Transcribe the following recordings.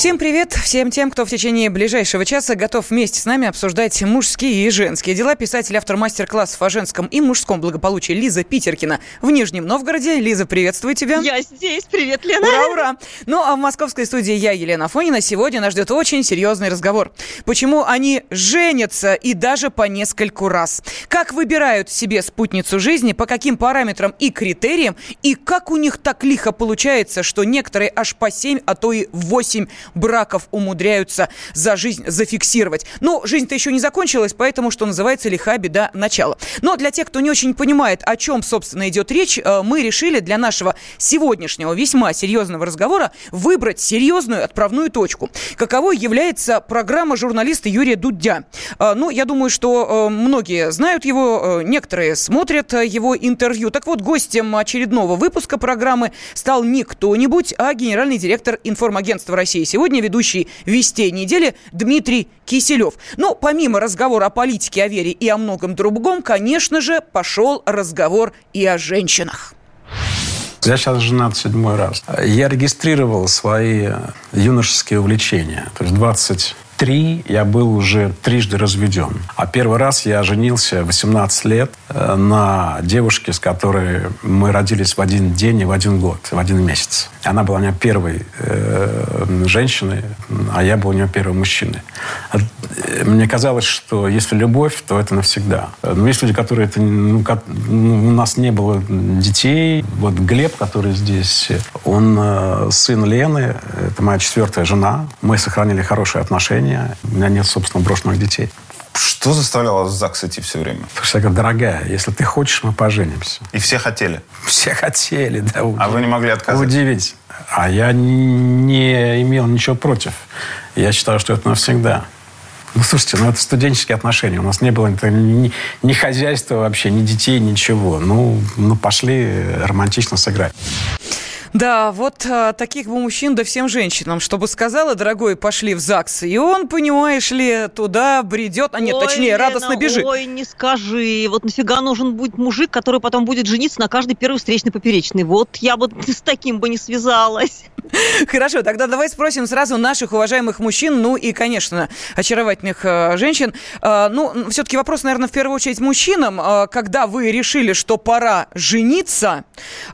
Всем привет! Всем тем, кто в течение ближайшего часа готов вместе с нами обсуждать мужские и женские дела. Писатель, автор мастер-классов о женском и мужском благополучии Лиза Питеркина в Нижнем Новгороде. Лиза, приветствую тебя. Я здесь. Привет, Лена. Ура, ура! Ну, а в московской студии я, Елена Фонина. Сегодня нас ждет очень серьезный разговор. Почему они женятся и даже по нескольку раз? Как выбирают себе спутницу жизни, по каким параметрам и критериям, и как у них так лихо получается, что некоторые аж по 7, а то и 8 браков умудряются за жизнь зафиксировать. Но жизнь-то еще не закончилась, поэтому, что называется, лиха беда начала. Но для тех, кто не очень понимает, о чем, собственно, идет речь, э, мы решили для нашего сегодняшнего весьма серьезного разговора выбрать серьезную отправную точку. Каковой является программа журналиста Юрия Дудя. Э, ну, я думаю, что э, многие знают его, некоторые смотрят его интервью. Так вот, гостем очередного выпуска программы стал не кто-нибудь, а генеральный директор информагентства России сегодня сегодня ведущий «Вестей недели» Дмитрий Киселев. Но помимо разговора о политике, о вере и о многом другом, конечно же, пошел разговор и о женщинах. Я сейчас женат седьмой раз. Я регистрировал свои юношеские увлечения. То есть 20 три я был уже трижды разведен. А первый раз я женился 18 лет э, на девушке, с которой мы родились в один день и в один год, в один месяц. Она была у меня первой э, женщиной, а я был у нее первым мужчиной. Э, мне казалось, что если любовь, то это навсегда. Но есть люди, которые это... Ну, как, ну, у нас не было детей. Вот Глеб, который здесь, он э, сын Лены, это моя четвертая жена. Мы сохранили хорошие отношения меня. У меня нет, собственно, брошенных детей. Что заставляло в ЗАГС идти все время? Потому что я говорю, дорогая, если ты хочешь, мы поженимся. И все хотели? Все хотели, да. Удив... А вы не могли отказать? Удивить. А я не имел ничего против. Я считаю, что это навсегда. Ну, слушайте, ну это студенческие отношения. У нас не было ни, ни хозяйства вообще, ни детей, ничего. Ну, ну пошли романтично сыграть. Да, вот а, таких бы мужчин, да всем женщинам, чтобы сказала, дорогой, пошли в ЗАГС. И он, понимаешь ли, туда бредет, а нет, ой, точнее, Лена, радостно бежит. Ой, не скажи. Вот нафига нужен будет мужик, который потом будет жениться на каждый первый встречный поперечный. Вот я бы с таким бы не связалась. Хорошо, тогда давай спросим сразу наших уважаемых мужчин, ну и, конечно, очаровательных э, женщин. Э, ну, все-таки вопрос, наверное, в первую очередь мужчинам. Э, когда вы решили, что пора жениться,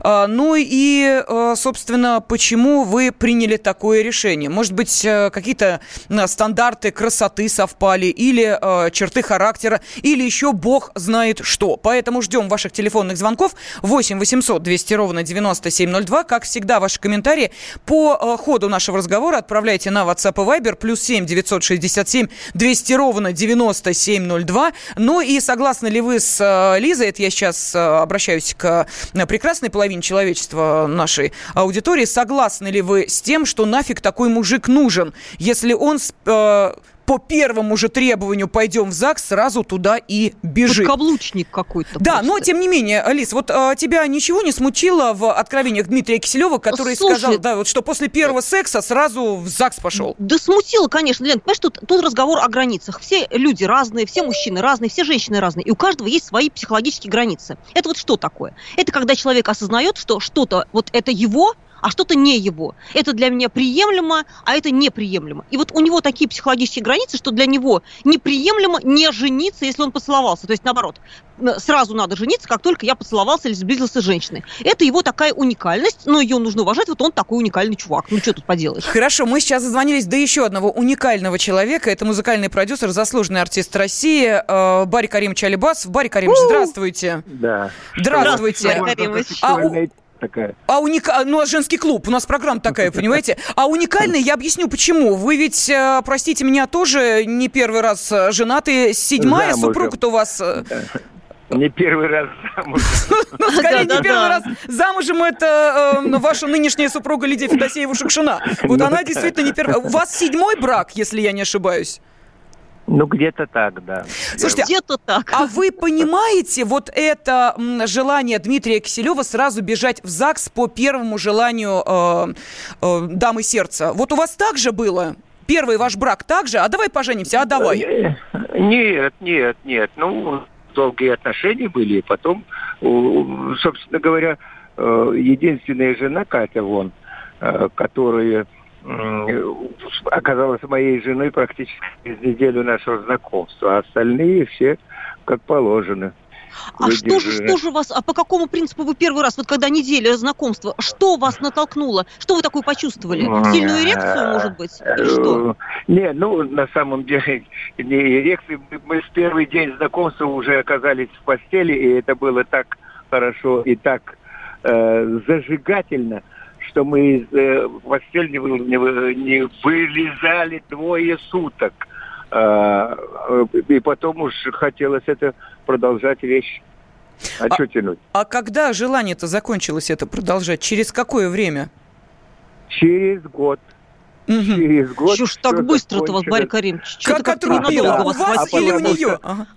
э, ну и, э, собственно, почему вы приняли такое решение? Может быть, э, какие-то э, стандарты красоты совпали или э, черты характера, или еще бог знает что. Поэтому ждем ваших телефонных звонков 8 800 200 ровно 9702. Как всегда, ваши комментарии по ходу нашего разговора отправляйте на WhatsApp и Viber плюс 7 967 200 ровно 9702. Ну и согласны ли вы с Лизой, это я сейчас обращаюсь к прекрасной половине человечества нашей аудитории, согласны ли вы с тем, что нафиг такой мужик нужен, если он по первому же требованию пойдем в ЗАГС, сразу туда и бежит. Подкаблучник какой-то. Да, просто. но тем не менее, Алис, вот а, тебя ничего не смутило в откровениях Дмитрия Киселева, который Слушай, сказал, да, вот что после первого секса сразу в ЗАГС пошел? Да смутило, конечно, Лен. Понимаешь, тут, тут разговор о границах. Все люди разные, все мужчины разные, все женщины разные. И у каждого есть свои психологические границы. Это вот что такое? Это когда человек осознает, что что-то вот это его, а что-то не его. Это для меня приемлемо, а это неприемлемо. И вот у него такие психологические границы, что для него неприемлемо не жениться, если он поцеловался. То есть наоборот, сразу надо жениться, как только я поцеловался или сблизился с женщиной. Это его такая уникальность, но ее нужно уважать. Вот он такой уникальный чувак. Ну что тут поделаешь? Хорошо, мы сейчас зазвонились до еще одного уникального человека. Это музыкальный продюсер, заслуженный артист России э, Барри Каримович Алибасов. Барри Каримович, здравствуйте. Да. Здравствуйте. Здравствуйте, Барри Каримович. А, такая. А уника... Ну, а женский клуб, у нас программа такая, понимаете? А уникальный, я объясню, почему. Вы ведь, э, простите меня, тоже не первый раз э, женаты. Седьмая супруга-то у вас... Э, не первый раз замужем. Ну, скорее, не первый раз замужем это ваша нынешняя супруга Лидия Федосеева-Шукшина. Вот она действительно не первая. У вас седьмой брак, если я не ошибаюсь. Ну, где-то так, да. Слушайте, где-то так. А вы понимаете вот это желание Дмитрия Киселева сразу бежать в ЗАГС по первому желанию э, э, дамы сердца? Вот у вас так же было? первый ваш брак также? А давай поженимся, а давай. Нет, нет, нет. Ну, долгие отношения были, и потом, у- собственно говоря, э, единственная жена Катя вон, э, которая оказалась моей женой практически через неделю нашего знакомства, а остальные все как положено. А что же, что же вас, а по какому принципу вы первый раз, вот когда неделя знакомства, что вас натолкнуло? Что вы такое почувствовали? Сильную эрекцию, может быть? Или что? Э, Не, ну, на самом деле, не эрекции. Мы- Мы в первый день знакомства уже оказались в постели, и это было так хорошо и так э, зажигательно, что мы из э, постели не, вы- не вы- не вылезали двое суток. Э, э, и потом уж хотелось это продолжать вещь. А, А- что тянуть? А когда желание-то закончилось это продолжать? Через какое время? Через год. Через год. Чё ж так быстро-то вас. Барри Каримович? Как как-то отрубило? У вас а или у нее? Ага.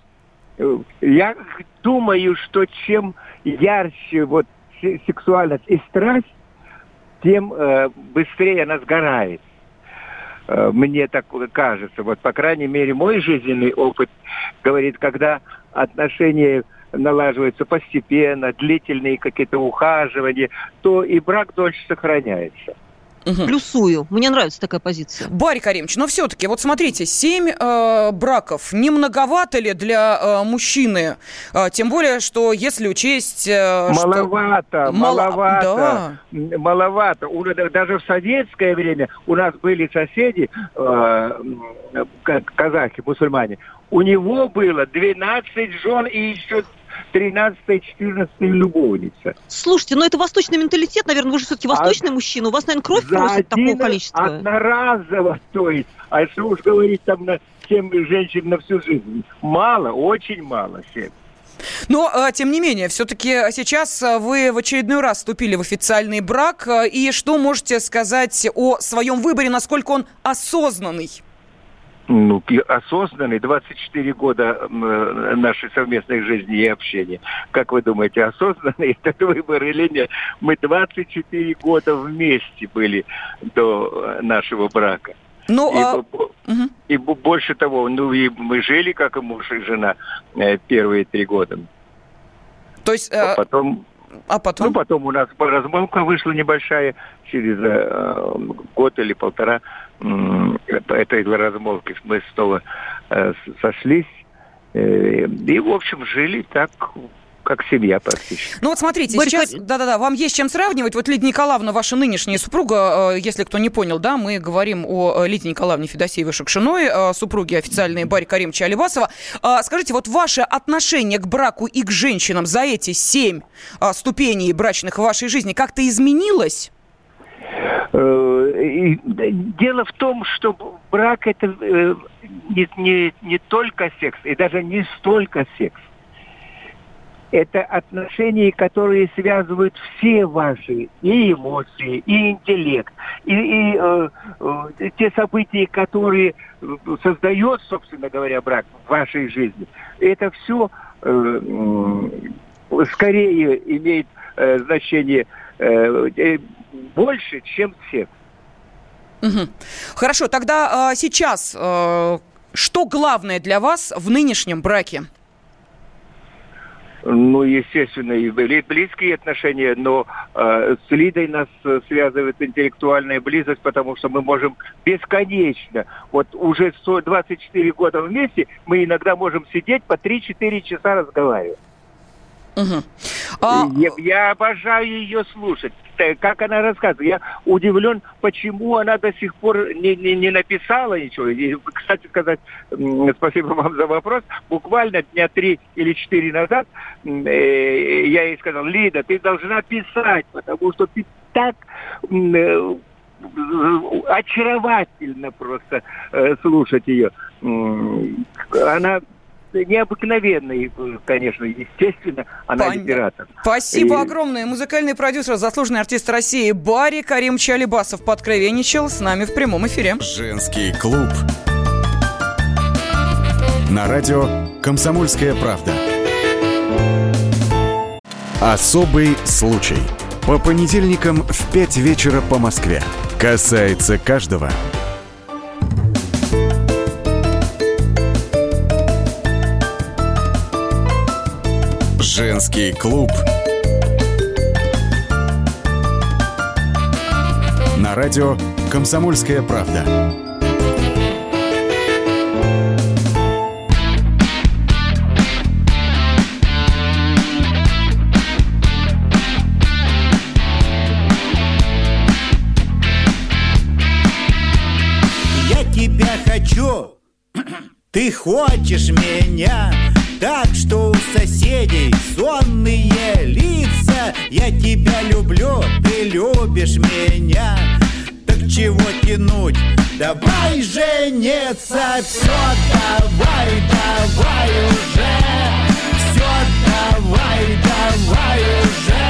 Я думаю, что чем ярче вот се- сексуальность и страсть, тем э, быстрее она сгорает. Э, мне так кажется. Вот, по крайней мере, мой жизненный опыт говорит, когда отношения налаживаются постепенно, длительные какие-то ухаживания, то и брак дольше сохраняется. Мгм. Плюсую. Мне нравится такая позиция. Барри Каримович, но все-таки, вот смотрите, семь э, браков, не многовато ли для э, мужчины? Э, тем более, что если учесть... э, что- Маловато, Мало- маловато, м, маловато. У- да- Даже в советское время у нас были соседи, э, ка- казахи, мусульмане. У него было 12 жен и еще 13-14 любовница. Слушайте, ну это восточный менталитет, наверное, вы же все-таки восточный мужчина, у вас, наверное, кровь За просит такого количества. Одноразово, то есть. А что уж говорить там на 7 женщин на всю жизнь. Мало, очень мало 7. Но, э, тем не менее, все-таки сейчас э, вы в очередной раз вступили в официальный брак. И что можете сказать о своем выборе, насколько он осознанный? Ну, осознанный, 24 года э, нашей совместной жизни и общения. Как вы думаете, осознанный этот выбор или нет? Мы 24 года вместе были до э, нашего брака. Ну, И, а, мгм. и бо- больше того, ну и мы жили, как и муж и жена, э, первые три года. то есть, А потом, а потом? ну, потом у нас размолвка вышла небольшая, через э, год или полтора этой размолвки мы снова э, сошлись. Э, и, в общем, жили так, как семья практически. Ну вот смотрите, Боря сейчас, да-да-да, вам есть чем сравнивать. Вот Лидия Николаевна, ваша нынешняя супруга, э, если кто не понял, да, мы говорим о Лидии Николаевне Федосеевой Шукшиной, супруге официальной Барри Каримовича Алибасова. Скажите, вот ваше отношение к браку и к женщинам за эти семь ступеней брачных в вашей жизни как-то изменилось? Э, и, дело в том, что брак это э, не, не, не только секс, и даже не столько секс. Это отношения, которые связывают все ваши и эмоции, и интеллект, и, и, э, э, те события, которые э, создает, собственно говоря, брак в вашей жизни. Это все скорее имеет э, значение э, э, больше, чем секс. Мгм. Хорошо, тогда а, сейчас э, что главное для вас в нынешнем браке? Ну, естественно, и близкие отношения, но э, с Лидой нас э, связывает интеллектуальная близость, потому что мы можем бесконечно, вот уже 100 24 года вместе, мы иногда можем сидеть по 3-4 часа разговаривать. Мгм. А, Я, я обожаю ее слушать. Э, Как она рассказывает. Я удивлен, почему она до сих пор не, не, не написала ничего. И, кстати сказать, спасибо вам за вопрос. Буквально дня три или четыре назад э, я ей сказал, Лида, ты должна писать, потому что ты так э, очаровательно просто э, слушать ее. Она необыкновенный, э, конечно, естественно, она Понятно. литератор. Спасибо И- огромное. Музыкальный продюсер, заслуженный артист России Барри Карим Чалибасов подкровенничал с нами в прямом эфире. Женский клуб. На радио «Комсомольская правда». Особый случай. По понедельникам в 5 вечера по Москве. Касается каждого. Женский клуб. На радио «Комсомольская правда». Я тебя хочу, ты хочешь меня Так что у соседей сонные лица. Я тебя люблю, ты любишь меня. Так чего тянуть? Давай жениться. Все, давай, давай уже. Все, давай, давай уже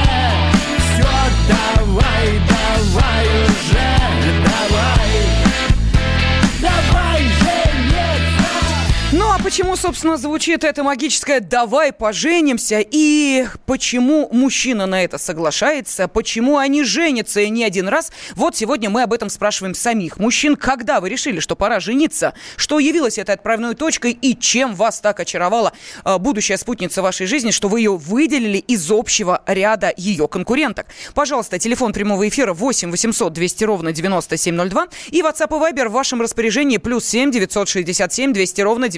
почему, собственно, звучит это магическое «давай поженимся» и почему мужчина на это соглашается, почему они женятся и не один раз, вот сегодня мы об этом спрашиваем самих мужчин. Когда вы решили, что пора жениться? Что явилось этой отправной точкой и чем вас так очаровала э, будущая спутница вашей жизни, что вы ее выделили из общего ряда ее конкуренток? Пожалуйста, телефон прямого эфира 8 800 200 ровно 9702 и WhatsApp и Viber в вашем распоряжении плюс 7 967 200 ровно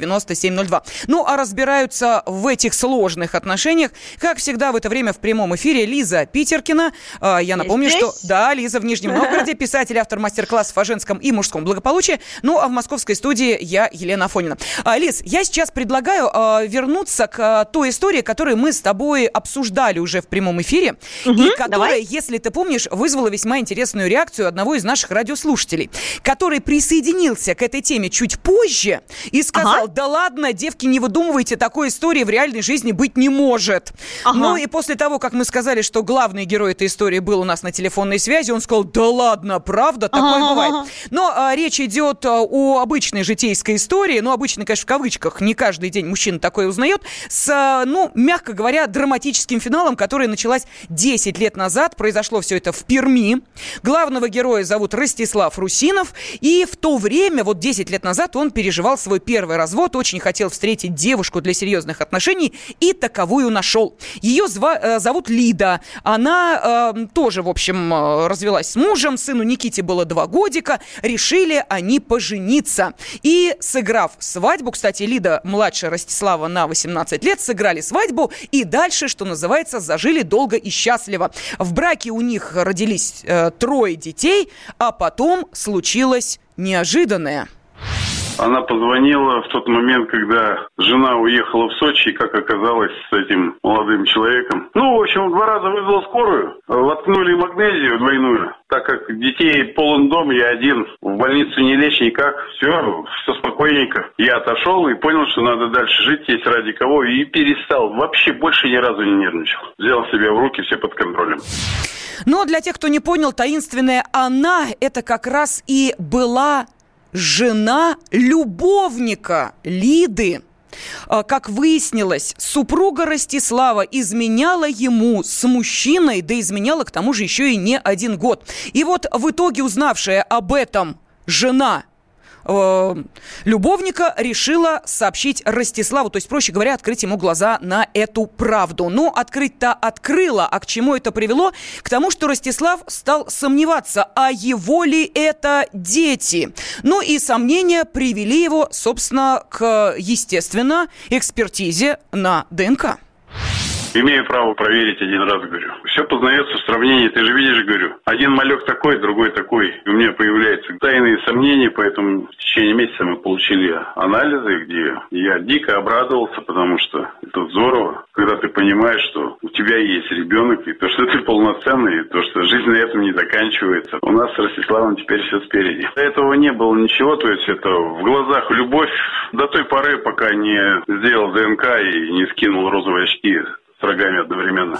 9702. Ну, а разбираются в этих сложных отношениях, как всегда, в это время в прямом эфире Лиза Питеркина. А, Я напомню, здесь? что... Да, Лиза в Нижнем Новгороде, писатель, автор мастер-классов о женском и мужском благополучии. Ну, а в московской студии я, Елена Афонина. А, Лиз, я сейчас предлагаю а, вернуться к той истории, которую мы с тобой обсуждали уже в прямом эфире, и которая, давай. если ты помнишь, вызвала весьма интересную реакцию одного из наших радиослушателей, который присоединился к этой теме чуть позже и сказал, Ага. да ладно, девки, не выдумывайте, такой истории в реальной жизни быть не может. Ага. Ну и после того, как мы сказали, что главный герой этой истории был у нас на телефонной связи, он сказал, да ладно, правда, такое Ага, бывает. Но а, речь идет а, о обычной житейской истории, ну, обычно, конечно, в кавычках, не каждый день мужчина такое узнает, с, а, ну, мягко говоря, драматическим финалом, который началась 10 лет назад. Произошло все это в Перми. Главного героя зовут Ростислав Русинов, и в то время, вот 10 лет назад, он переживал свой первый развод, очень хотел встретить девушку для серьезных отношений, и таковую нашел. Ее зва- э, зовут Лида. Она э, тоже, в общем, э, развелась с мужем, сыну Никите было два годика, решили они пожениться. И сыграв свадьбу, кстати, Лида младше Ростислава на 18 лет, сыграли свадьбу и дальше, что называется, зажили долго и счастливо. В браке у них родились э, трое детей, а потом случилось неожиданное. Она позвонила в тот момент, когда жена уехала в Сочи, как оказалось с этим молодым человеком. Ну, в общем, два раза вызвала скорую, воткнули магнезию двойную, так как детей полон дом, я один, в больницу не лечь никак, все, все спокойненько. Я отошел и понял, что надо дальше жить, есть ради кого, и перестал. Вообще больше ни разу не нервничал. Взял себя в руки, все под контролем. Но для тех, кто не понял, таинственная она – это как раз и была жена любовника Лиды. А, Как выяснилось, супруга Ростислава изменяла ему с мужчиной, да изменяла к тому же еще и не один год. И вот в итоге узнавшая об этом жена э, любовника решила сообщить Ростиславу, то есть, проще говоря, открыть ему глаза на эту правду. Но открыть-то открыла, а к чему это привело? К тому, что Ростислав стал сомневаться, а его ли это дети? Ну и сомнения привели его, собственно, к, естественно, экспертизе на ДНК. Имею право проверить один раз, говорю. Все познается в сравнении, ты же видишь, говорю. Один малек такой, другой такой. И у меня появляются тайные сомнения, поэтому в течение месяца мы получили анализы, где я дико обрадовался, потому что это здорово, когда ты понимаешь, что у тебя есть ребенок, и то, что ты полноценный, и то, что жизнь на этом не заканчивается. У нас с Ростиславом теперь все спереди. До этого не было ничего, то есть это в глазах любовь до той поры, пока не сделал ДНК и не скинул розовые очки с рогами одновременно.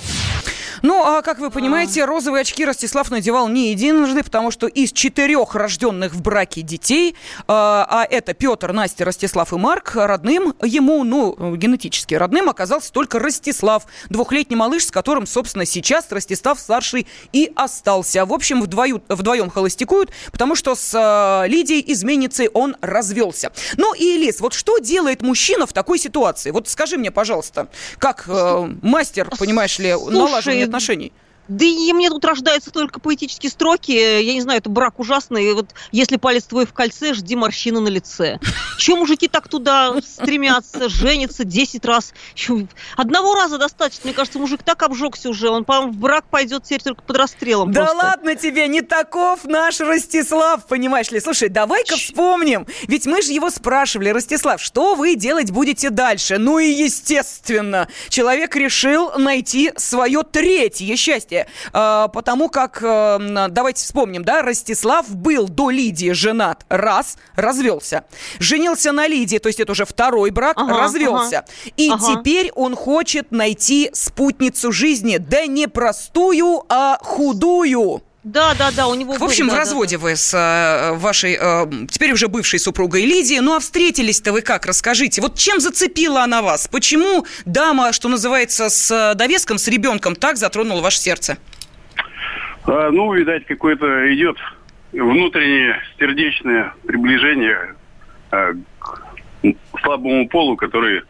Ну, а как вы понимаете, розовые очки Ростислав надевал не единожды, потому что из четырех рожденных в браке детей, а, а это Петр, Настя, Ростислав и Марк, родным ему, ну, генетически родным оказался только Ростислав, двухлетний малыш, с которым, собственно, сейчас Ростислав старший и остался. В общем, вдвою, вдвоем холостякуют, потому что с э, Лидией, изменницей, он развелся. Ну и, Лиз, вот что делает мужчина в такой ситуации? Вот скажи мне, пожалуйста, как э, мастер, понимаешь ли, налаживания отношений? Да и мне тут рождаются только поэтические строки. Я не знаю, это брак ужасный. Вот если палец твой в кольце, жди морщины на лице. Чем мужики так туда стремятся, женятся 10 раз? Одного раза достаточно. Мне кажется, мужик так обжегся уже. Он, по в брак пойдет теперь только под расстрелом. Да просто. ладно тебе, не таков наш Ростислав, понимаешь ли. Слушай, давай-ка вспомним. Ведь мы же его спрашивали, Ростислав, что вы делать будете дальше? Ну и естественно, человек решил найти свое третье счастье. Э, потому как, э, давайте вспомним, да, Ростислав был до Лидии женат раз, развелся. Женился на Лидии, то есть это уже второй брак, Ага, развелся. ага. И Ага. теперь он хочет найти спутницу жизни. Да не простую, а худую. Да, да, да, у него В общем, был, в да, разводе вы с э, вашей, э, теперь уже бывшей супругой Лидией. Ну, а встретились-то вы как? Расскажите. Вот чем зацепила она вас? Почему дама, что называется, с э, довеском, с ребенком так затронула ваше сердце? А, ну, видать, какое-то идет внутреннее сердечное приближение а, к слабому полу, который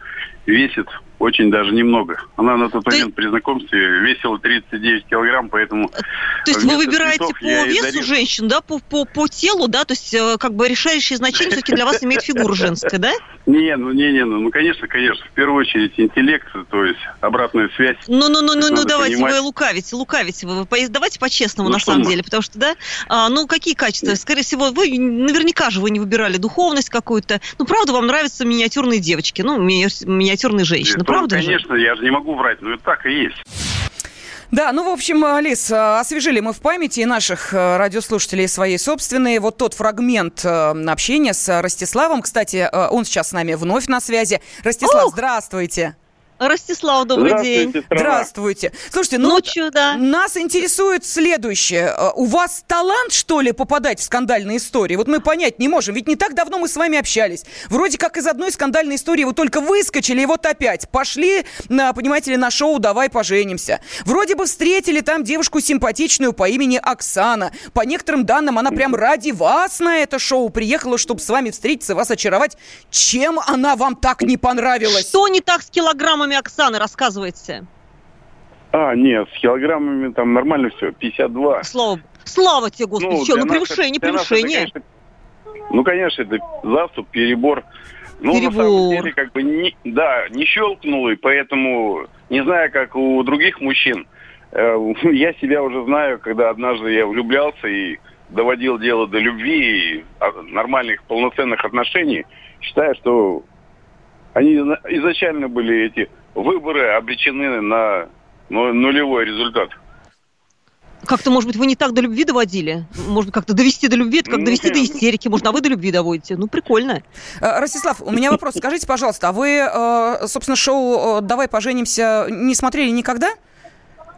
весит очень даже немного. Она на тот То момент при знакомстве весила 39 килограмм, поэтому... То есть вы выбираете по весу дарил. женщин, да, по, по, по телу, да, то есть э, как бы решающее значение все-таки для вас имеет фигура женская, да? Не, ну не, не, ну, ну конечно, конечно. В первую очередь интеллект, то есть обратная связь. Ну, ну, ну, ну, ну, давайте понимать. вы лукавите, лукавите вы, давайте по-честному Ну, на самом мы? деле, потому что, да, а, ну какие качества? Скорее всего, вы наверняка же вы не выбирали духовность какую-то. Ну, правда, вам нравятся миниатюрные девочки, ну, ми- миниатюрные женщины, Ну, правда же? конечно, я же не могу врать, но это так и есть. Да, ну, в общем, Лиз, э, освежили мы в памяти и наших э, радиослушателей свои собственные. Вот тот фрагмент э, общения с Ростиславом, кстати, э, он сейчас с нами вновь на связи. Ростислав, Ух! здравствуйте. Ростислав, добрый день. страна. Здравствуйте. Слушайте, ну, вот чё, да. нас интересует следующее. Э, У вас талант, что ли, попадать в скандальные истории? Вот мы понять не можем, ведь не так давно мы с вами общались. Вроде как из одной скандальной истории вы только выскочили, и вот опять пошли, на, понимаете ли, на шоу «Давай поженимся». Вроде бы встретили там девушку симпатичную по имени Оксана. По некоторым данным, она прям ради вас на это шоу приехала, чтобы с вами встретиться, вас очаровать. Чем она вам так не понравилась? Что не так с килограммами Оксаны, рассказывайте. А, нет, с килограммами там нормально все, 52. Слава, слава тебе, Господи, что, для ну превышение, это- для нас это, превышение. конечно, ну, конечно, это заступ, перебор. На Перебор. самом деле, как бы, не, да, не щелкнул, и поэтому, не знаю, как у других мужчин, э, я себя уже знаю, когда однажды я влюблялся и доводил дело до любви и а, нормальных, полноценных отношений, считаю, что они изна- изначально были, эти выборы, обречены на ну, нулевой результат. Как-то, может быть, вы не так до любви доводили? Может быть, как-то довести до любви, это как довести до истерики. Может, а вы до любви доводите? Ну, прикольно. Э, Ростислав, у меня вопрос. Скажите, пожалуйста, а вы, э, собственно, шоу э, «Давай поженимся» не смотрели никогда?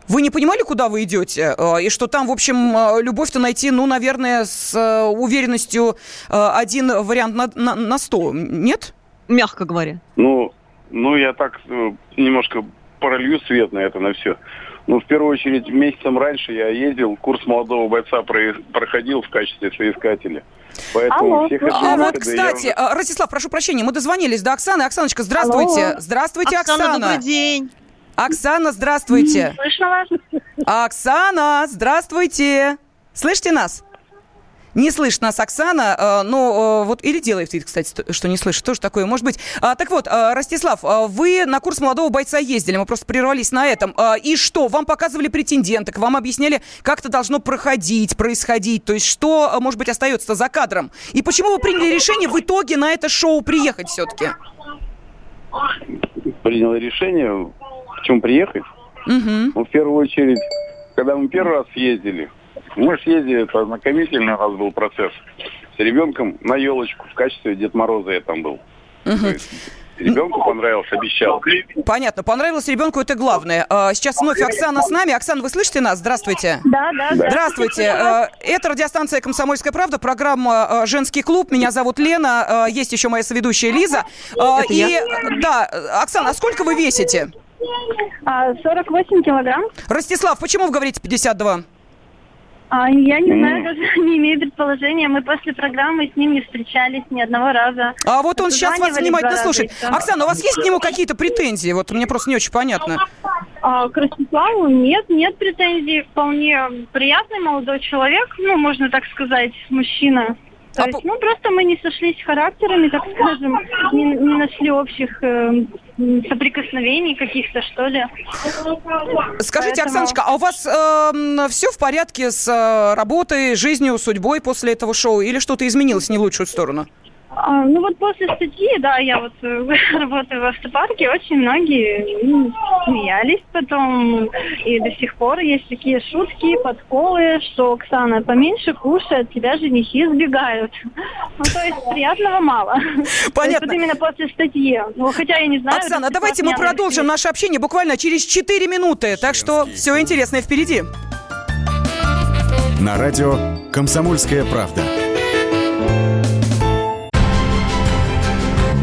Вы не понимали, куда вы идете? И что там, в общем, любовь-то найти, ну, наверное, с уверенностью один вариант на, на, на сто. Нет? Мягко говоря. Ну, ну я так э, немножко пролью свет на это, на все. Ну, в первую очередь, месяцем раньше я ездил, курс молодого бойца про- проходил в качестве соискателя. Поэтому всех этих А вот, я кстати, уже- э, Ростислав, прошу прощения, мы дозвонились до Оксаны. Оксаночка, здравствуйте. Здравствуйте, Оксана, Оксана. добрый день. Оксана, здравствуйте. Слышно вас? Оксана, здравствуйте. Слышите нас? Не слышит нас Оксана, э, ну, э, вот, или делает вид, кстати, ст- что не слышит, тоже такое может быть. А, так вот, э, Ростислав, вы на курс молодого бойца ездили, мы просто прервались на этом. А, и что, вам показывали претенденток, вам объясняли, как это должно проходить, происходить, то есть что, может быть, остается за кадром? И почему вы приняли решение в итоге на это шоу приехать все-таки? принял решение, в чем приехать. Угу. Ну, в первую очередь, когда мы первый раз ездили, мы же ездили, это ознакомительный у нас был процесс. С ребенком на елочку в качестве Дед Мороза я там был. Есть Ребенку понравилось, обещал. Понятно, понравилось ребенку, это главное. А, Сейчас вновь Оксана с нами. Оксана, вы слышите нас? Здравствуйте. Да, да, да. Здравствуйте. Э, Это радиостанция «Комсомольская правда», программа э, «Женский клуб». Меня зовут Лена, есть еще моя соведущая Лиза. Это И, я. да, Оксана, а сколько вы весите? А, 48 килограмм. Ростислав, почему вы говорите 52? А, я не знаю, даже не имею предположения. Мы после программы с ним не встречались ни одного раза. А вот он сейчас вас внимательно слушает. Оксана, у вас есть к нему какие-то претензии? Вот мне просто не очень понятно. А, к Ростиславу нет, нет претензий. Вполне приятный молодой человек, ну, можно так сказать, мужчина. То А есть, по- ну, просто мы не сошлись характерами, так скажем, не, не нашли общих э, соприкосновений каких-то, что ли. Скажите, Поэтому- Оксаночка, а у вас все в порядке с э, работой, жизнью, судьбой после этого шоу? Или что-то изменилось не в лучшую сторону? А, ну вот после статьи, да, я вот э, работаю в автопарке, очень многие ну, смеялись потом, и до сих пор есть такие шутки, подколы, что Оксана поменьше кушай, от тебя женихи сбегают. Ну, то есть приятного мало. Понятно. вот именно после статьи. Ну, хотя я не знаю. Оксана, давайте мы продолжим наше общение буквально через 4 минуты. Так что все интересное впереди. На радио «Комсомольская правда».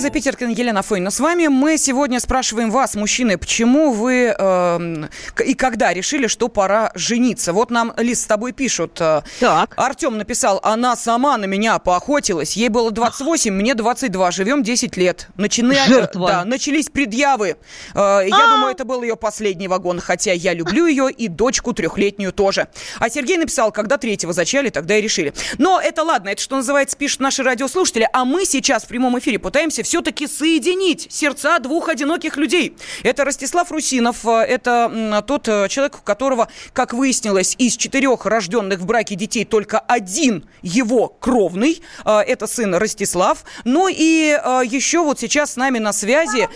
Лиза Питеркин, Елена Фойна с вами. Мы сегодня спрашиваем вас, мужчины, почему вы к- и когда решили, что пора жениться? Вот нам, Лиз, с тобой пишут. э, Так. Артем написал, она сама на меня поохотилась. Ей было 28, мне 22. Живем 10 лет. Начина- Жертва. Да, начались предъявы. Э, Я А. думаю, это был ее последний вагон, хотя я люблю ее и дочку трехлетнюю тоже. А Сергей написал, когда третьего зачали, тогда и решили. Но это ладно, это что называется, пишут наши радиослушатели. А мы сейчас в прямом эфире пытаемся все-таки соединить сердца двух одиноких людей. Это Ростислав Русинов, э, это тот э, человек, у которого, как выяснилось, из четырех рожденных в браке детей только один его кровный. Э, Это сын Ростислав. Ну и еще вот сейчас с нами на связи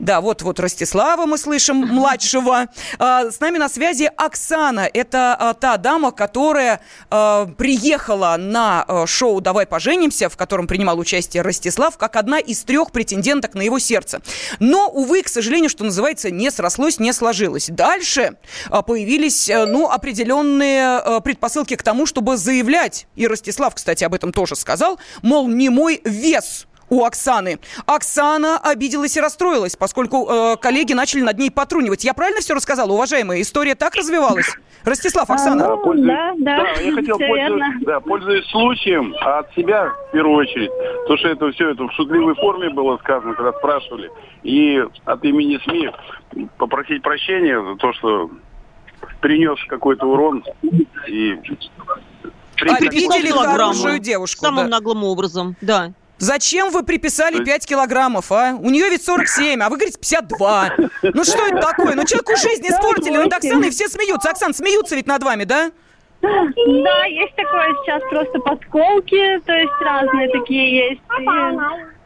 да, вот, вот Ростислава мы слышим, младшего. А, С нами на связи Оксана. Это а, та дама, которая а, приехала на шоу «Давай поженимся», в котором принимал участие Ростислав, как одна из трех претенденток на его сердце. Но, увы, к сожалению, что называется, не срослось, не сложилось. Дальше появились, а, ну, определенные а, предпосылки к тому, чтобы заявлять, и Ростислав, кстати, об этом тоже сказал, мол, не мой вес у Оксаны. Оксана обиделась и расстроилась, поскольку э, коллеги начали над ней потрунивать. Я правильно все рассказала, уважаемая? История так развивалась? Ростислав, Оксана. А, ну, да, да, я хотел, пользуясь, да, пользуясь случаем, а от себя в первую очередь, потому что это все это в шутливой форме было сказано, когда спрашивали, и от имени СМИ попросить прощения за то, что принес какой-то урон и Обидели хорошую девушку. Самым да. наглым образом, да. Зачем вы приписали 5 килограммов, а? У нее ведь 47, а вы говорите 52. Ну что это такое? Ну человеку жизнь испортили, над Оксаной все смеются. Оксан, смеются ведь над вами, да? Да, есть такое сейчас просто подколки, то есть разные такие есть. И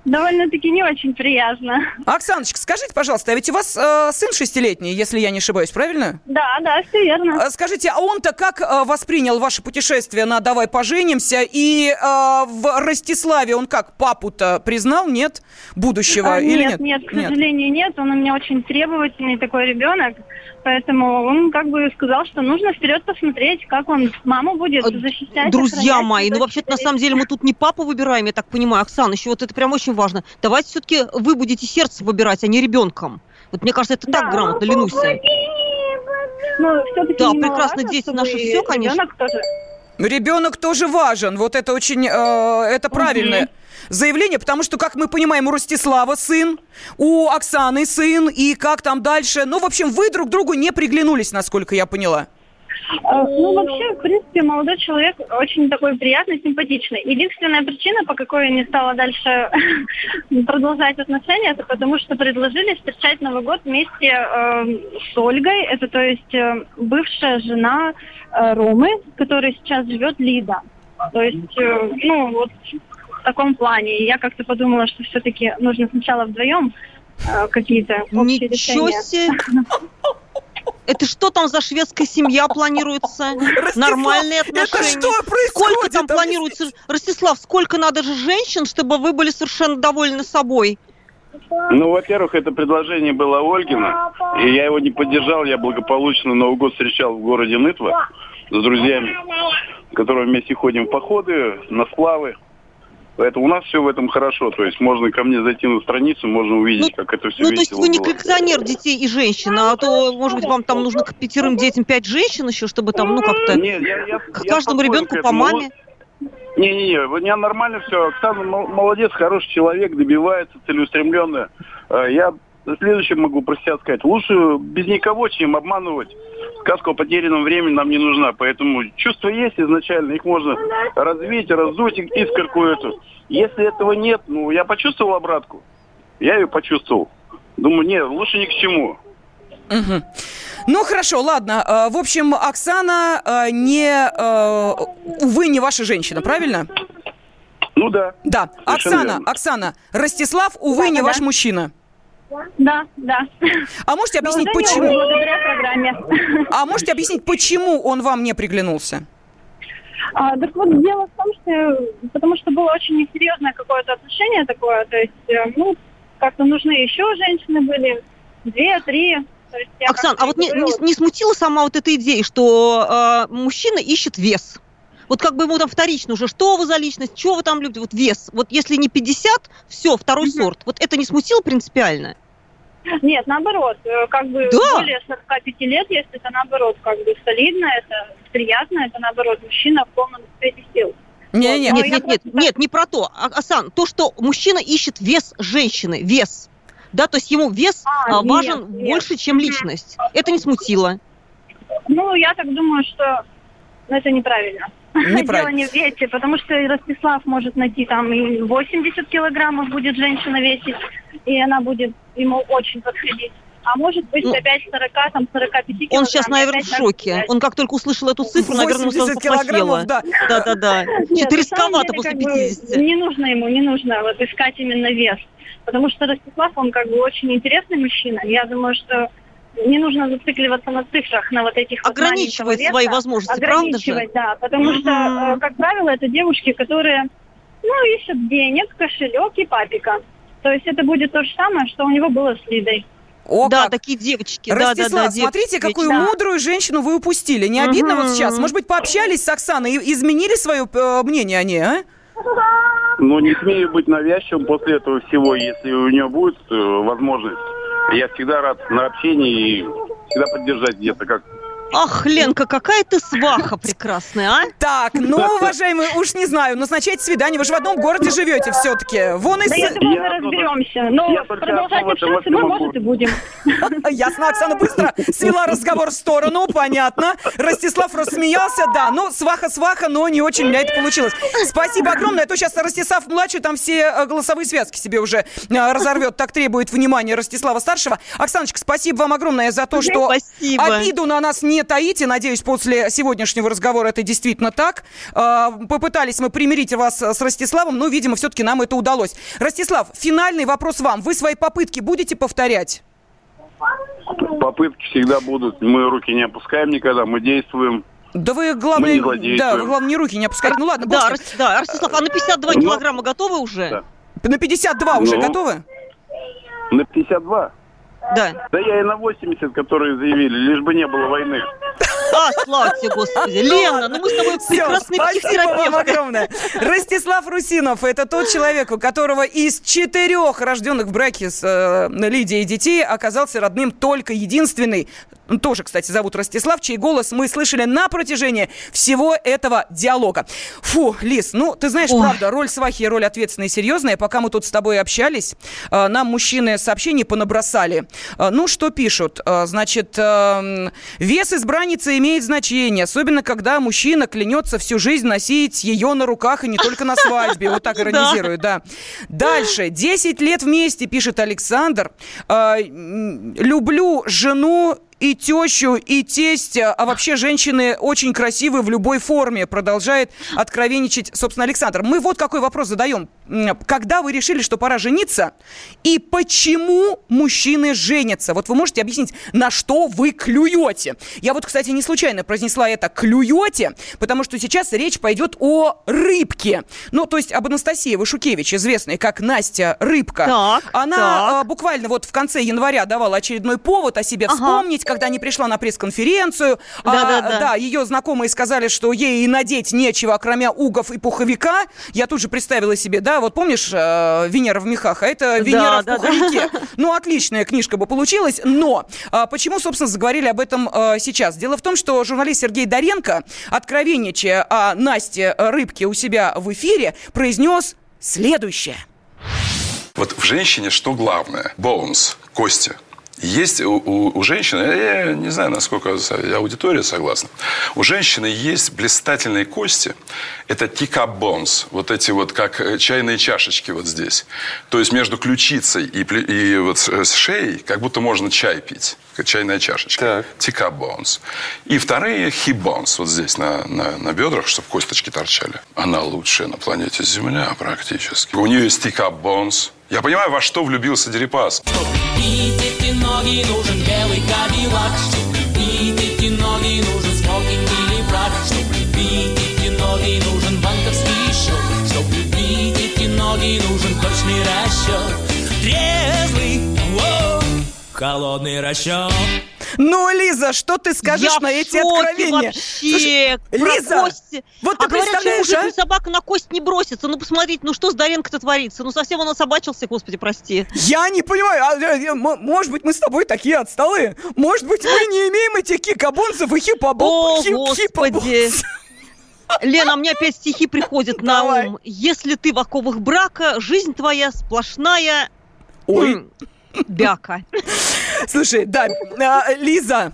довольно-таки не очень приятно. Оксаночка, скажите, пожалуйста, а ведь у вас э, сын шестилетний, если я не ошибаюсь, правильно? Да, да, все верно. А Скажите, а он-то как э, воспринял ваше путешествие на «Давай поженимся»? И э, в Ростиславе он как, папу-то признал, нет? Будущего А, или нет, нет? нет, к сожалению, нет. Он у меня очень требовательный такой ребенок. Поэтому он как бы сказал, что нужно вперед посмотреть, как он маму будет А, защищать. Друзья мои, ну вообще-то на самом деле мы тут не папу выбираем, я так понимаю, Оксана, еще вот это прям очень важно. Давайте все-таки вы будете сердце выбирать, а не ребенком. Вот мне кажется, это так Да. грамотно, Ленуся. Ну, Да, прекрасно, дети наши, всё, конечно. Тоже. Ребенок тоже важен, вот это очень, э, это правильно. заявление, потому что, как мы понимаем, у Ростислава сын, у Оксаны сын, и как там дальше. Ну, в общем, вы друг другу не приглянулись, насколько я поняла. А, Ну, вообще, в принципе, молодой человек очень такой приятный, симпатичный. Единственная причина, по какой я не стала дальше продолжать отношения, это потому что предложили встречать Новый год вместе э, с Ольгой. Это, то есть, э, бывшая жена э, Ромы, которая сейчас живет Лида. То есть, э, ну, вот в таком плане. И я как-то подумала, что все-таки нужно сначала вдвоем э, какие-то общие Ничего решения. себе! Это что там за шведская семья планируется? Нормальные отношения. что происходит? Сколько там планируется? Ростислав, сколько надо же женщин, чтобы вы были совершенно довольны собой? Ну, во-первых, это предложение было Ольгина, и я его не поддержал. Я благополучно Новый год встречал в городе Нытва с друзьями, с которыми вместе ходим в походы, на славы. Поэтому у нас все в этом хорошо. То есть можно ко мне зайти на страницу, можно увидеть, как это все Ну, то есть вы не коллекционер детей и женщин, а то, может быть, вам там нужно к пятерым детям пять женщин еще, чтобы там, ну, как-то Нет, я- я- к я каждому спокоен ребенку по маме. Не-не-не, у меня нормально все. Оксана мол- молодец, хороший человек, добивается, целеустремленная. Э, Я следующее могу про себя сказать. Лучше без никого, чем обманывать. Сказка о потерянном времени нам не нужна. Поэтому чувства есть изначально, их можно развить, раздуть искорку эту. Если этого нет, ну, я почувствовал обратку. Я ее почувствовал. Думаю, нет, лучше ни к чему. Мгм. Ну, хорошо, ладно. Э, В общем, Оксана э, не, э, увы, не ваша женщина, правильно? Ну да. Да. Совершенно Оксана, верно. Оксана, Ростислав, увы, не Да-да-да. ваш мужчина. Да, да. А можете объяснить, почему? Благодаря программе. А можете объяснить, почему он вам не приглянулся? А, так вот, дело в том, что потому что было очень несерьезное какое-то отношение такое, то есть, э, ну, как-то нужны еще женщины были, две, три. Оксан, а вот не, не- не смутила сама вот эта идея, что э, мужчина ищет вес? Вот как бы ему там вторично уже, что вы за личность, что вы там любите, вот вес. Вот если не 50, все, второй сорт. Вот это не смутило принципиально? Нет, наоборот, э, как бы Да. более 45 лет, если это наоборот, как бы солидно, это приятно, это наоборот, мужчина в полном цвете сил. Не-не-не. Ну, Нет, я нет, нет, просто- нет, не про то. А- Асан, то, что мужчина ищет вес женщины, вес. Да, то есть ему вес А, а, нет, важен нет. больше, чем личность. Это не смутило. Ну, я так думаю, что ну, это неправильно. Неправильно. Дело не в весе, потому что Ростислав может найти там и 80 килограммов будет женщина весить, и она будет ему очень подходить. А может быть, Ну, опять 40, там, 45 килограмм. Он сейчас, наверное, в шоке. Он как только услышал эту цифру, наверное, сразу 80 килограммов, да. Да-да-да. Нет, Что-то рисковато деле, после как бы, 50. Не нужно ему, не нужно вот искать именно вес. Потому что Ростислав, он как бы очень интересный мужчина. Я думаю, что не нужно зацикливаться на цифрах, на вот этих вот Ограничивает маленького свои возможности, правда же? Ограничивать, да. Потому что, э, как правило, это девушки, которые, ну, ищут денег, кошелек и папика. То есть это будет то же самое, что у него было с Лидой. О, да, как. такие девочки. да, да, Ростислав, да, смотрите, девочки. какую Да. мудрую женщину вы упустили. Не обидно вот Мгм. сейчас? Может быть, пообщались с Оксаной и изменили свое э, мнение о ней, а? Но не смею быть навязчивым после этого всего, если у нее будет э, возможность. Я всегда рад на общении и всегда поддержать где-то как Ах, Ленка, какая ты сваха прекрасная, а? Так, ну, уважаемые, уж не знаю, назначать свидание. Вы же в одном городе живете все-таки. Вон и... Да я думаю, мы разберемся. Но только продолжать общаться мы, может, и будем. Ясно, Оксана быстро свела разговор в сторону, понятно. Ростислав рассмеялся, да, ну, сваха-сваха, но не очень у меня это получилось. Спасибо огромное, а то сейчас Ростислав-младший там все э, голосовые связки себе уже э, разорвет, так требует внимания Ростислава-старшего. Оксаночка, спасибо вам огромное за то, что Спасибо. обиду на нас не таите. Надеюсь, после сегодняшнего разговора это действительно так. Э, Попытались мы примирить вас с Ростиславом, но, видимо, все-таки нам это удалось. Ростислав, финальный вопрос вам. Вы свои попытки будете повторять? попытки всегда будут. Мы руки не опускаем никогда, мы действуем. Да вы, Мы главное, не да, вы, главное, не руки не опускать. Ну ладно, Да, с ним. Рос- да, Ростислав, а на 52 Ну, килограмма готовы уже? да. На 52 уже Ну. готовы? На 52. Да. Да я и на 80, которые заявили, лишь бы не было войны. А, слава тебе, Господи. Лена, ну мы с тобой Все, прекрасные спасибо вам психотерапевты. огромное. Ростислав Русинов – это тот человек, у которого из четырех рожденных в браке с э, Лидией детей оказался родным только единственный, тоже, кстати, зовут Ростислав, чей голос мы слышали на протяжении всего этого диалога. Фу, Лис, ну, ты знаешь, Ой. правда, роль свахи и роль ответственная и серьезная. Пока мы тут с тобой общались, э, нам мужчины сообщения понабросали. Э, Ну, что пишут? Э, Значит, эм, вес избранницы имеет значение, особенно когда мужчина клянется всю жизнь носить ее на руках и не только на свадьбе. Вот так иронизируют, да. Дальше. 10 лет вместе, пишет Александр. Люблю жену и тещу, и тестя, а вообще женщины очень красивые в любой форме, продолжает откровенничать, собственно, Александр. Мы вот какой вопрос задаем. Когда вы решили, что пора жениться, и почему мужчины женятся? Вот вы можете объяснить, на что вы клюете? Я вот, кстати, не случайно произнесла это «клюете», потому что сейчас речь пойдет о рыбке. Ну, то есть об Анастасии Вышукевич, известной как Настя Рыбка. Так, Она так. а, буквально вот в конце января давала очередной повод о себе Ага. вспомнить, когда не пришла на пресс-конференцию. А, Да-да-да. да, ее знакомые сказали, что ей и надеть нечего, кроме угов и пуховика. Я тут же представила себе, да, вот помнишь э, «Венера в мехах», а это «Венера в да, да. пуховике». Ну, отличная книжка бы получилась, но а, почему, собственно, заговорили об этом э, сейчас? Дело в том, что журналист Сергей Доренко, откровенничая о Насте Рыбке у себя в эфире, произнес следующее. Вот в женщине что главное? Bones, кости. Есть у, у- у женщины, я не знаю, насколько аудитория согласна, у женщины есть блистательные кости. Это bones, вот эти вот как э, чайные чашечки вот здесь. То есть между ключицей и, и вот с, с шеей как будто можно чай пить, чайная чашечка. Teacup bones. И вторые hip bones вот здесь на, на, на бедрах, чтобы косточки торчали. Она лучшая на планете Земля практически. У нее есть teacup bones. Я понимаю, во что влюбился Дерипас. Любить эти ноги нужен белый кадиллак Чтоб любить эти ноги нужен смокинг или фрак Чтоб любить холодный расчет Ну, Лиза, что ты скажешь Я на эти откровения? Вообще, про Лиза, кости. вот ты а говорят, что представляешь, а? собака на кость не бросится. Ну, посмотрите, ну что с Даренко-то творится? Ну, совсем он особачился, господи, прости. Я не понимаю, а, э, э, может быть, мы с тобой такие отсталые? Может быть, мы не имеем этих кикабонцев и О, хипабо... хип- господи. Лена, а мне опять стихи приходят на ум. Если ты в оковах брака, жизнь твоя сплошная... Ой. м, Бяка. Слушай, да, а, Лиза,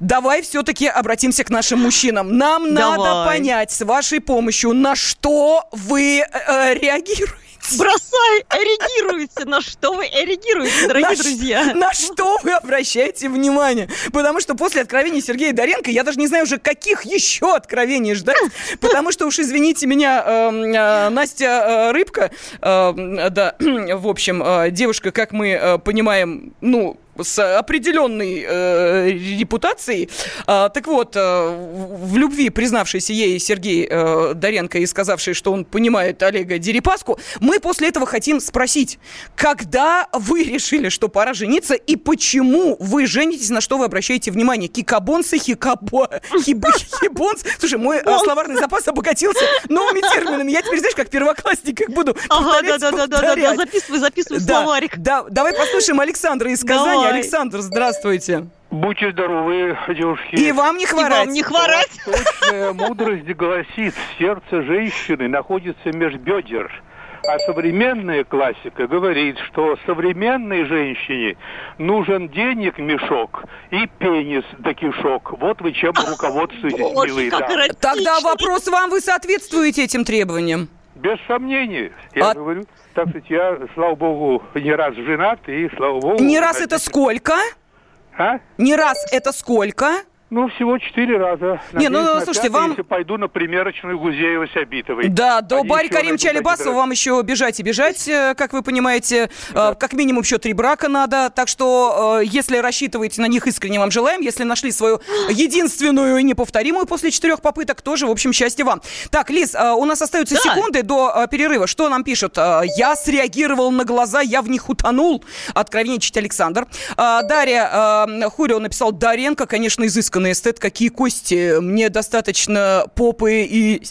давай все-таки обратимся к нашим мужчинам. Нам надо Давай. понять с вашей помощью, на что вы э, реагируете. Бросай, реагируйте. На что вы реагируете, дорогие на, друзья? на что вы обращаете внимание? Потому что после откровений Сергея Доренко я даже не знаю уже, каких еще откровений ждать. Потому что уж, извините меня, эм, э, Настя э, Рыбка, э, да, в общем, э, девушка, как мы понимаем, ну, с определенной э, репутацией. А, так вот, э, в любви признавшийся ей Сергей э, Доренко и сказавший, что он понимает Олега Дерипаску, мы после этого хотим спросить, когда вы решили, что пора жениться, и почему вы женитесь, на что вы обращаете внимание? Кикабонсы, хикабо, хиб- хибонс. Слушай, мой э, словарный запас обогатился новыми терминами. Я теперь, знаешь, как первоклассник их буду Ага, да-да-да-да-да, повторять. записывай, записывай Да, словарик. Да, давай послушаем Александра из Казани. Александр, здравствуйте. Будьте здоровы, девушки. И вам не хворать. вам не хворать. Точная мудрость гласит, сердце женщины находится меж бедер. А современная классика говорит, что современной женщине нужен денег мешок и пенис до кишок. Вот вы чем руководствуетесь, милые дамы. Тогда вопрос вам, вы соответствуете этим требованиям? Без сомнений. Я А- говорю, так сказать, я, слава богу, не раз женат, и слава богу... Не раз это сколько? А? Не раз это сколько? Ну, всего четыре раза. Не, ну, Надеюсь, на слушайте, пятый, вам- Если пойду на примерочную Гузеева-Сябитовой. Да, до Они Барри Карим Чалибасова вам еще бежать и бежать, э, как вы понимаете. Э, Как минимум еще три брака надо. Так что, э, если рассчитываете на них, искренне вам желаем. Если нашли свою единственную и неповторимую после четырех попыток, тоже, в общем, счастье вам. Так, Лиз, у нас остаются Да. секунды до перерыва. Что нам пишут? Я среагировал на глаза, я в них утонул. Откровенничать Александр. Дарья Хурио написал, Даренко, конечно, изысканный эстет. Какие кости? Мне достаточно попы и,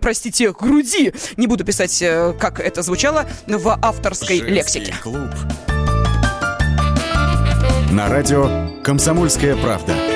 простите, груди. Не буду писать, э, как это звучало в авторской Женский лексике. клуб. На радио «Комсомольская правда».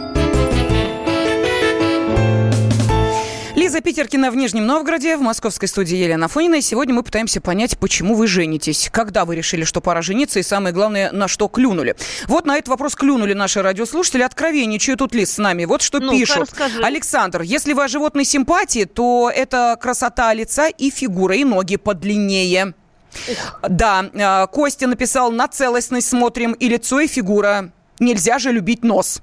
Лиза Питеркина в Нижнем Новгороде, в московской студии Елена Фонина. И сегодня мы пытаемся понять, почему вы женитесь. Когда вы решили, что пора жениться, и самое главное, на что клюнули. Вот на этот вопрос клюнули наши радиослушатели. Откровенничаю тут Лиз с нами. Вот что Ну-ка, пишут. расскажи. Александр, если вы о животной симпатии, то это красота лица и фигура, и ноги подлиннее. Да, э, Костя написал, на целостность смотрим, и лицо, и фигура. Нельзя же любить нос.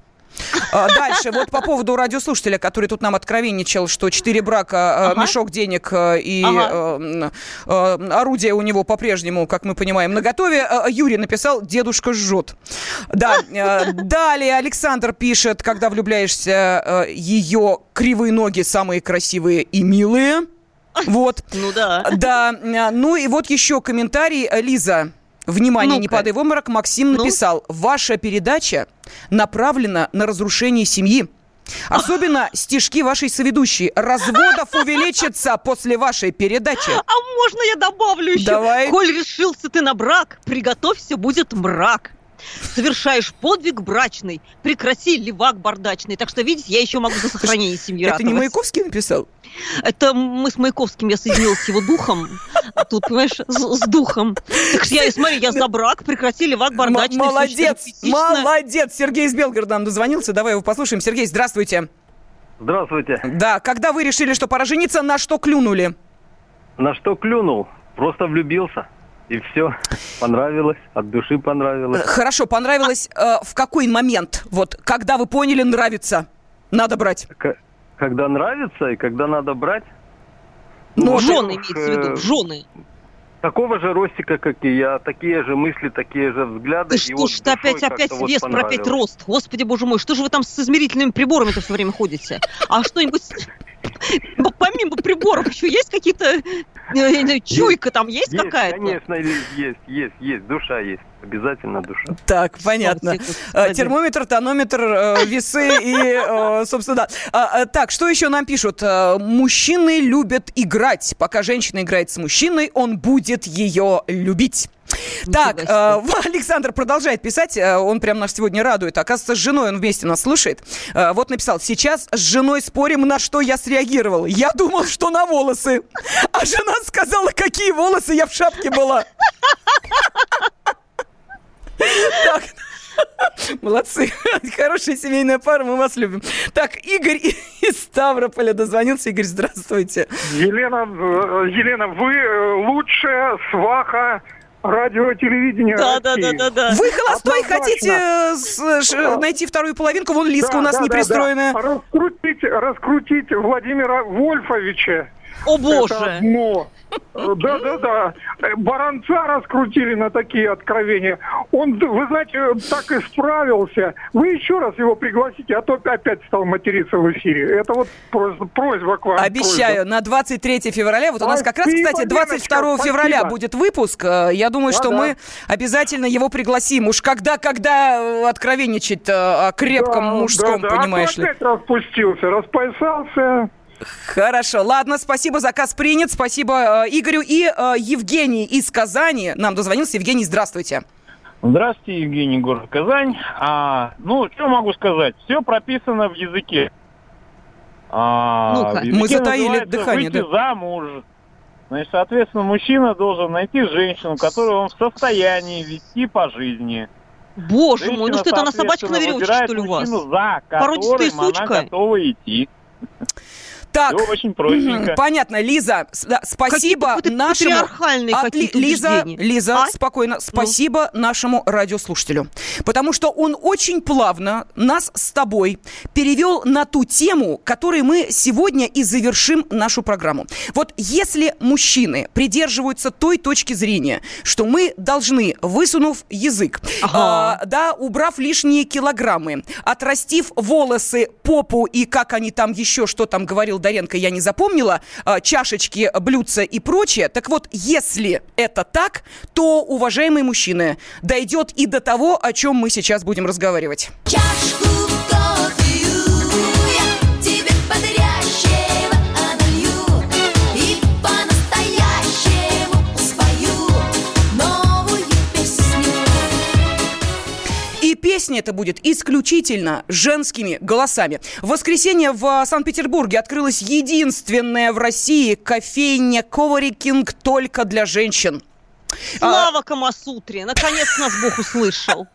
А, Дальше, вот по поводу радиослушателя, который тут нам откровенничал, что четыре брака, э, мешок денег э, и э, орудие у него по-прежнему, как мы понимаем, на готове. Э, Юрий написал, дедушка жжет. Да, далее Александр пишет, когда влюбляешься, ее кривые ноги самые красивые и милые. Вот. Ну да. Да, ну и вот еще комментарий. Лиза, внимание, не Ну-ка. падай в обморок. Максим Ну? написал, ваша передача направлена на разрушение семьи. Особенно стишки вашей соведущей. Разводов увеличится после вашей передачи. А можно я добавлю еще? Давай. Коль решился ты на брак, приготовься, будет мрак. Совершаешь подвиг брачный, прекрати левак бардачный. Так что, видите, я еще могу за сохранение семьи Это не. Маяковский написал? Это мы с Маяковским, я соединилась с его духом. А Тут, понимаешь, с, с духом. Так что я, смотри, я за брак, прекрати левак бардачный. Молодец, молодец. Сергей из Белгорода нам дозвонился. Давай его послушаем. Сергей, здравствуйте. Здравствуйте. Да, когда вы решили, что пора жениться, на что клюнули? На что клюнул? Просто влюбился. И все. Понравилось. От души понравилось. Хорошо, понравилось э, в какой момент? Вот, когда вы поняли, нравится, надо брать. К- Когда нравится и когда надо брать. Ну, во-первых, жены имеется в виду, э, жены. Такого же ростика, как и я, такие же мысли, такие же взгляды. Ты и что вот ж ты опять, опять вот вес про опять рост? Господи, боже мой, что же вы там с измерительными приборами-то все время ходите? А что-нибудь помимо приборов еще есть какие-то, э, чуйка там есть Есть, какая-то? конечно, есть, есть, есть. Душа есть. Обязательно душа. Так, понятно. Э, Термометр, тонометр, э, весы и, собственно, да. А, Так, что еще нам пишут? Мужчины любят играть. Пока женщина играет с мужчиной, он будет ее любить. Так, э, Александр продолжает писать, э, он прям нас сегодня радует. Оказывается, с женой он вместе нас слушает. Э, Вот написал, сейчас с женой спорим, на что я среагировал. Я думал, что на волосы. А жена сказала, какие волосы, я в шапке была. Так. Молодцы. Хорошая семейная пара, мы вас любим. Так, Игорь из Ставрополя дозвонился. Игорь, здравствуйте. Елена, Елена, вы лучшая сваха радио телевидения Да, да, да, да, да. Вы холостой Однозначно. хотите э, с- ш- найти вторую половинку? Вон Лиска Да, у нас да, не да, пристроенная. да. Раскрутить, раскрутить Владимира Вольфовича. О, боже. Это одно. Да, да, да. Баранца раскрутили на такие откровения. Он, вы знаете, так и справился. Вы еще раз его пригласите, а то опять стал материться в эфире. Это вот просто просьба к вам. Обещаю, на 23 февраля, вот у нас как раз, Спасибо, кстати, 22 Леночка, февраля спасибо. будет выпуск. Э, Я думаю, что Да-да. мы обязательно его пригласим. Уж когда, когда э, откровенничать о крепком Да, мужском, да, да. понимаешь а ли? опять распустился, распоясался. Хорошо, ладно, спасибо, заказ принят, спасибо э, Игорю. И э, Евгений из Казани нам дозвонился. Евгений, здравствуйте. Здравствуйте, Евгений, город Казань. А, ну, что могу сказать? Все прописано в языке. А, Ну-ка. в языке Мы затаили дыхание, «Выйти да. замуж». Значит, соответственно, мужчина должен найти женщину, которую он в состоянии вести по жизни. Боже мой, ну Женщина, что это, она собачка на веревочке, что ли, у вас? за Породистая которым она сучка? готова идти. Так, Все очень простенько. Понятно, Лиза, спасибо Какие-то нашему... патриархальные Отли- Лиза. Лиза, А? спокойно, спасибо нашему радиослушателю. Потому что он очень плавно нас с тобой перевел на ту тему, которой мы сегодня и завершим нашу программу. Вот если мужчины придерживаются той точки зрения, что мы должны, высунув язык, а, да, убрав лишние килограммы, отрастив волосы, попу и как они там еще, что там говорил Даренко, я не запомнила, а, чашечки, блюдца и прочее. Так вот, если это так, то, уважаемые мужчины, дойдет и до того, о чем мы сейчас будем разговаривать. Тебе И песня это будет исключительно женскими голосами. В воскресенье в а, Санкт-Петербурге открылась единственная в России кофейня Коворикинг только для женщин. Слава Камасутре! Наконец нас Бог услышал.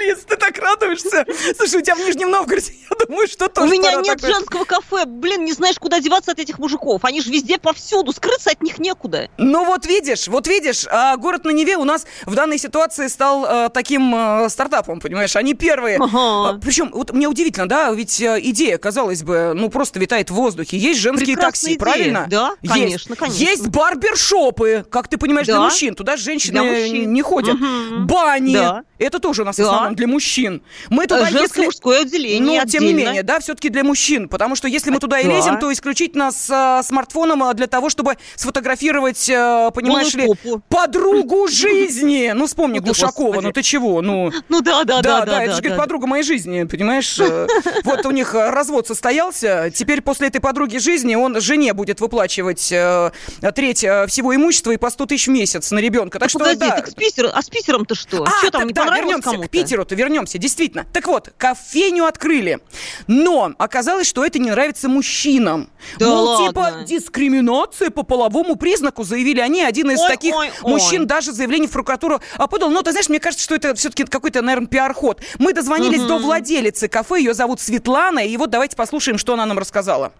Лиз, ты так радуешься. Слушай, у тебя в Нижнем Новгороде, я думаю, что У тоже меня пора нет такое. женского кафе. Блин, не знаешь, куда деваться от этих мужиков. Они же везде повсюду. Скрыться от них некуда. Ну вот видишь, вот видишь, а, город на Неве у нас в данной ситуации стал а, таким а, стартапом, понимаешь? Они первые. А, причем, вот мне удивительно, да, ведь а, идея, казалось бы, ну просто витает в воздухе. Есть женские Прекрасная такси, идея. правильно? Да, Есть. конечно, конечно. Есть барбершопы, как ты понимаешь, для Да. мужчин. Туда женщины Для мужчин. не ходят. Мгм. Бани. Да. Это тоже у нас Да. Основном для мужчин. Мы туда, Э, женское, если... мужское отделение Ну, тем не отдельно. менее, да, все-таки для мужчин. Потому что если мы туда и лезем, то исключительно с а, смартфоном а, для того, чтобы сфотографировать, а, понимаешь ли, подругу жизни. Ну, вспомни Ну Глушакова, ну ты чего? Ну, Ну да, да, да, да. это да, же, говорит, подруга моей жизни, понимаешь? Э, Вот у них э, развод состоялся, теперь после этой подруги жизни он жене будет выплачивать э, треть э, всего имущества и по 100 тысяч в месяц на ребенка. Так что, Погоди, да. так с Питера, а с Питером-то что? А, что там, не понравилось кому-то? К Питеру-то, вернемся, действительно. Так вот, кофейню открыли, но оказалось, что это не нравится мужчинам. Да Мол, ладно? типа дискриминация по половому признаку, заявили они. Один из Ой, таких ой, ой. мужчин даже заявление в прокуратуру подал. Но ты знаешь, мне кажется, что это все-таки какой-то, наверное, пиар-ход. Мы дозвонились Мгм. до владелицы кафе, ее зовут Светлана, и вот давайте послушаем, что она нам рассказала.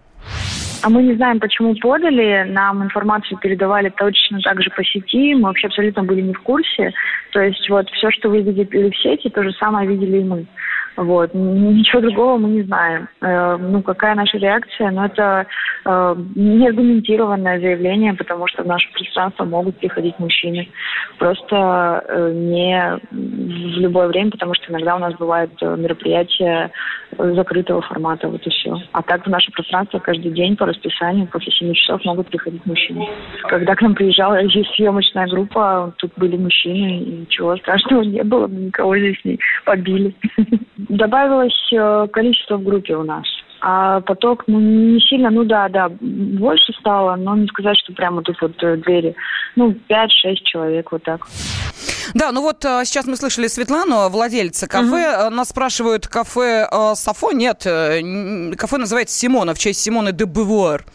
А мы не знаем, почему подали. Нам информацию передавали точно так же по сети. Мы вообще абсолютно были не в курсе. То есть вот все, что вы видели в сети, то же самое видели и мы. Вот. Ничего другого мы не знаем. Э, ну, какая наша реакция? Ну, это э, неаргументированное заявление, потому что в наше пространство могут приходить мужчины. Просто э, не в любое время, потому что иногда у нас бывают э, мероприятия закрытого формата, вот и все. А так в наше пространство каждый день по расписанию после 7 часов могут приходить мужчины. Когда к нам приезжала здесь съемочная группа, тут были мужчины, и ничего страшного не было, никого здесь не побили. Добавилось э, количество в группе у нас. А поток, ну, не сильно, ну да, да, больше стало, но не сказать, что прямо тут вот э, двери. Ну, 5-6 человек, вот так. Да, ну вот э, сейчас мы слышали Светлану, владельца кафе. Э, Нас спрашивают, кафе э, Сафо? Нет, кафе называется Симона, в честь Симоны де Бувуар.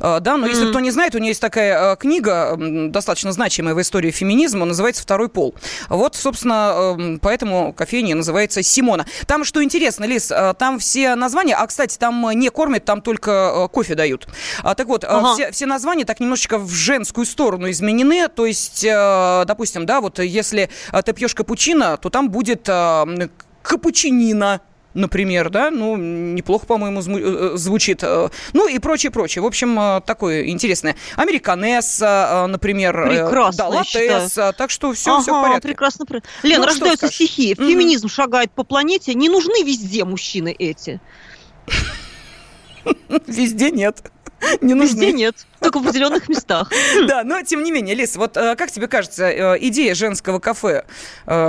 Э, Да, но если Мгм. кто не знает, у нее есть такая книга, достаточно значимая в истории феминизма, называется «Второй пол». Вот, собственно, эм, поэтому кофейня называется Симона. Там, что интересно, Лиз, там все названия, а, кстати, там не кормят, там только кофе дают. А, Так вот, Ага. все, все названия так немножечко в женскую сторону изменены. То есть, допустим, да, вот если э, ты пьешь капучино, то там будет э, капучинина. Например, да, ну, неплохо, по-моему, э, э, звучит. э, Ну, и прочее, прочее. В общем, такое интересное. Американесса, э, например. Прекрасно, Да, латес. Так что все, все в Ага, порядке. прекрасно. пре- Лен, Ну, рождаются скажешь? стихи. Феминизм шагает по планете. Не нужны везде мужчины эти. Везде нет. Не нужны. Везде нет. Только в определенных местах. Да, но тем не менее, Лиз, вот э, как тебе кажется, э, идея женского кафе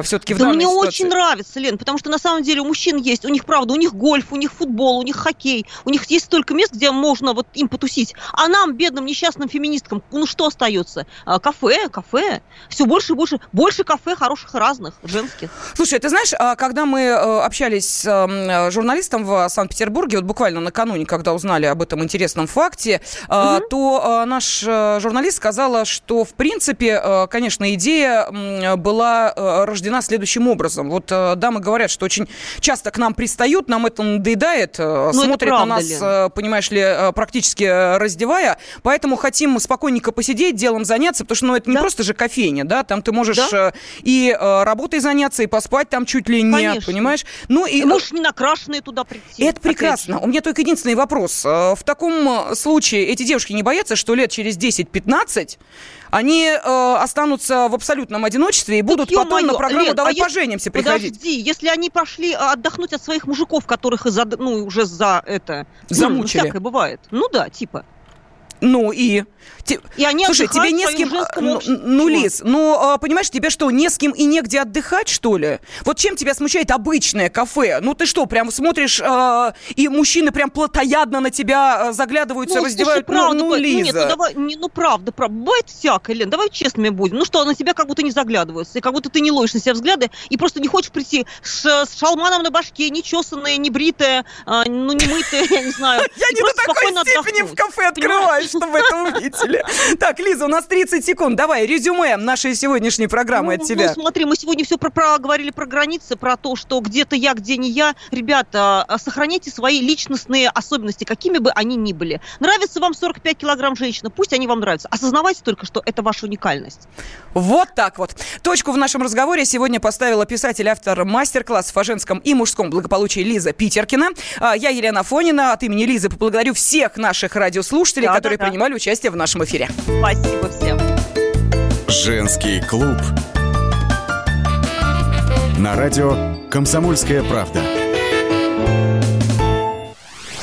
все-таки в Да данной мне очень нравится, Лен, потому что на самом деле у мужчин есть, у них правда, у них гольф, у них футбол, у них хоккей, у них есть столько мест, где можно вот им потусить. А нам, бедным несчастным феминисткам, ну что остается? Кафе, кафе. Все больше и больше, больше кафе хороших разных, женских. Слушай, ты знаешь, а, когда мы э, общались с э, журналистом в Санкт-Петербурге, вот буквально накануне, когда узнали об этом интересном факте, а, то э, наш э, журналист сказала, что, в принципе, э, конечно, идея была э, рождена следующим образом. Вот дамы говорят, что очень часто к нам пристают, нам это надоедает, э, Ну, это смотрят на правда, нас, Лен. э, понимаешь ли, практически раздевая, поэтому хотим спокойненько посидеть, делом заняться, потому что, ну, это не просто же кофейня, да, там ты можешь э, и работой заняться, и поспать там чуть ли не, Конечно. понимаешь? Ну, и... Ты можешь не накрашенные туда прийти. Это прекрасно. У меня только единственный вопрос. В таком случае эти девушки не боятся, что лет через 10-15 они э, останутся в абсолютном одиночестве и будут потом Ё-моё, на программу Лен, «Давай а если- поженимся» приходить. Подожди, если они пошли а, отдохнуть от своих мужиков, которых и за, ну, уже за это... Замучили. Ну, всякое бывает. Ну да, типа. Ну и... Те- И они Слушай, тебе не с кем... Ну, ну? Лиз, ну, а, понимаешь, тебе что, не с кем и негде отдыхать, что ли? Вот чем тебя смущает обычное кафе? Ну, ты что, прям смотришь, а, и мужчины прям плотоядно на тебя а, заглядываются, Ну, раздевают? слушай, правда, ну, ну. Ну, Лиза. нет, ну, давай, не- ну, правда, правда. Бывает всякое, Лен, давай честными будем. Ну что, на тебя как будто не заглядываются, и как будто ты не ловишь на себя взгляды, и просто не хочешь прийти с, с шалманом на башке, не чесанная, не бритая, а, ну, не мытая, я не знаю. Я не до такой степени в кафе чтобы это увидели. Так, Лиза, у нас 30 секунд. Давай, резюме нашей сегодняшней программы от Ну, тебя. Ну, смотри, мы сегодня все про, про- говорили про границы, про то, что где-то я, где не я. Ребята, а, сохраняйте свои личностные особенности, какими бы они ни были. Нравится вам 45 килограмм женщина, пусть они вам нравятся. Осознавайте только, что это ваша уникальность. Вот так вот. Точку в нашем разговоре сегодня поставила писатель-автор мастер-классов о женском и мужском благополучии Лиза Питеркина. А, Я Елена Фонина. От имени Лизы поблагодарю всех наших радиослушателей, Да, которые да. принимали участие в нашем эфире. Спасибо всем. Женский клуб. На радио «Комсомольская правда».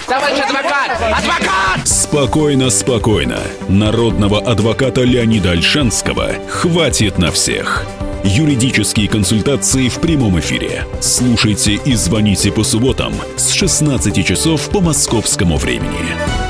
Товарищ адвокат! Адвокат! Спокойно, спокойно. Народного адвоката Леонида Альшанского хватит на всех. Юридические консультации в прямом эфире. Слушайте и звоните по субботам с 16 часов по московскому времени.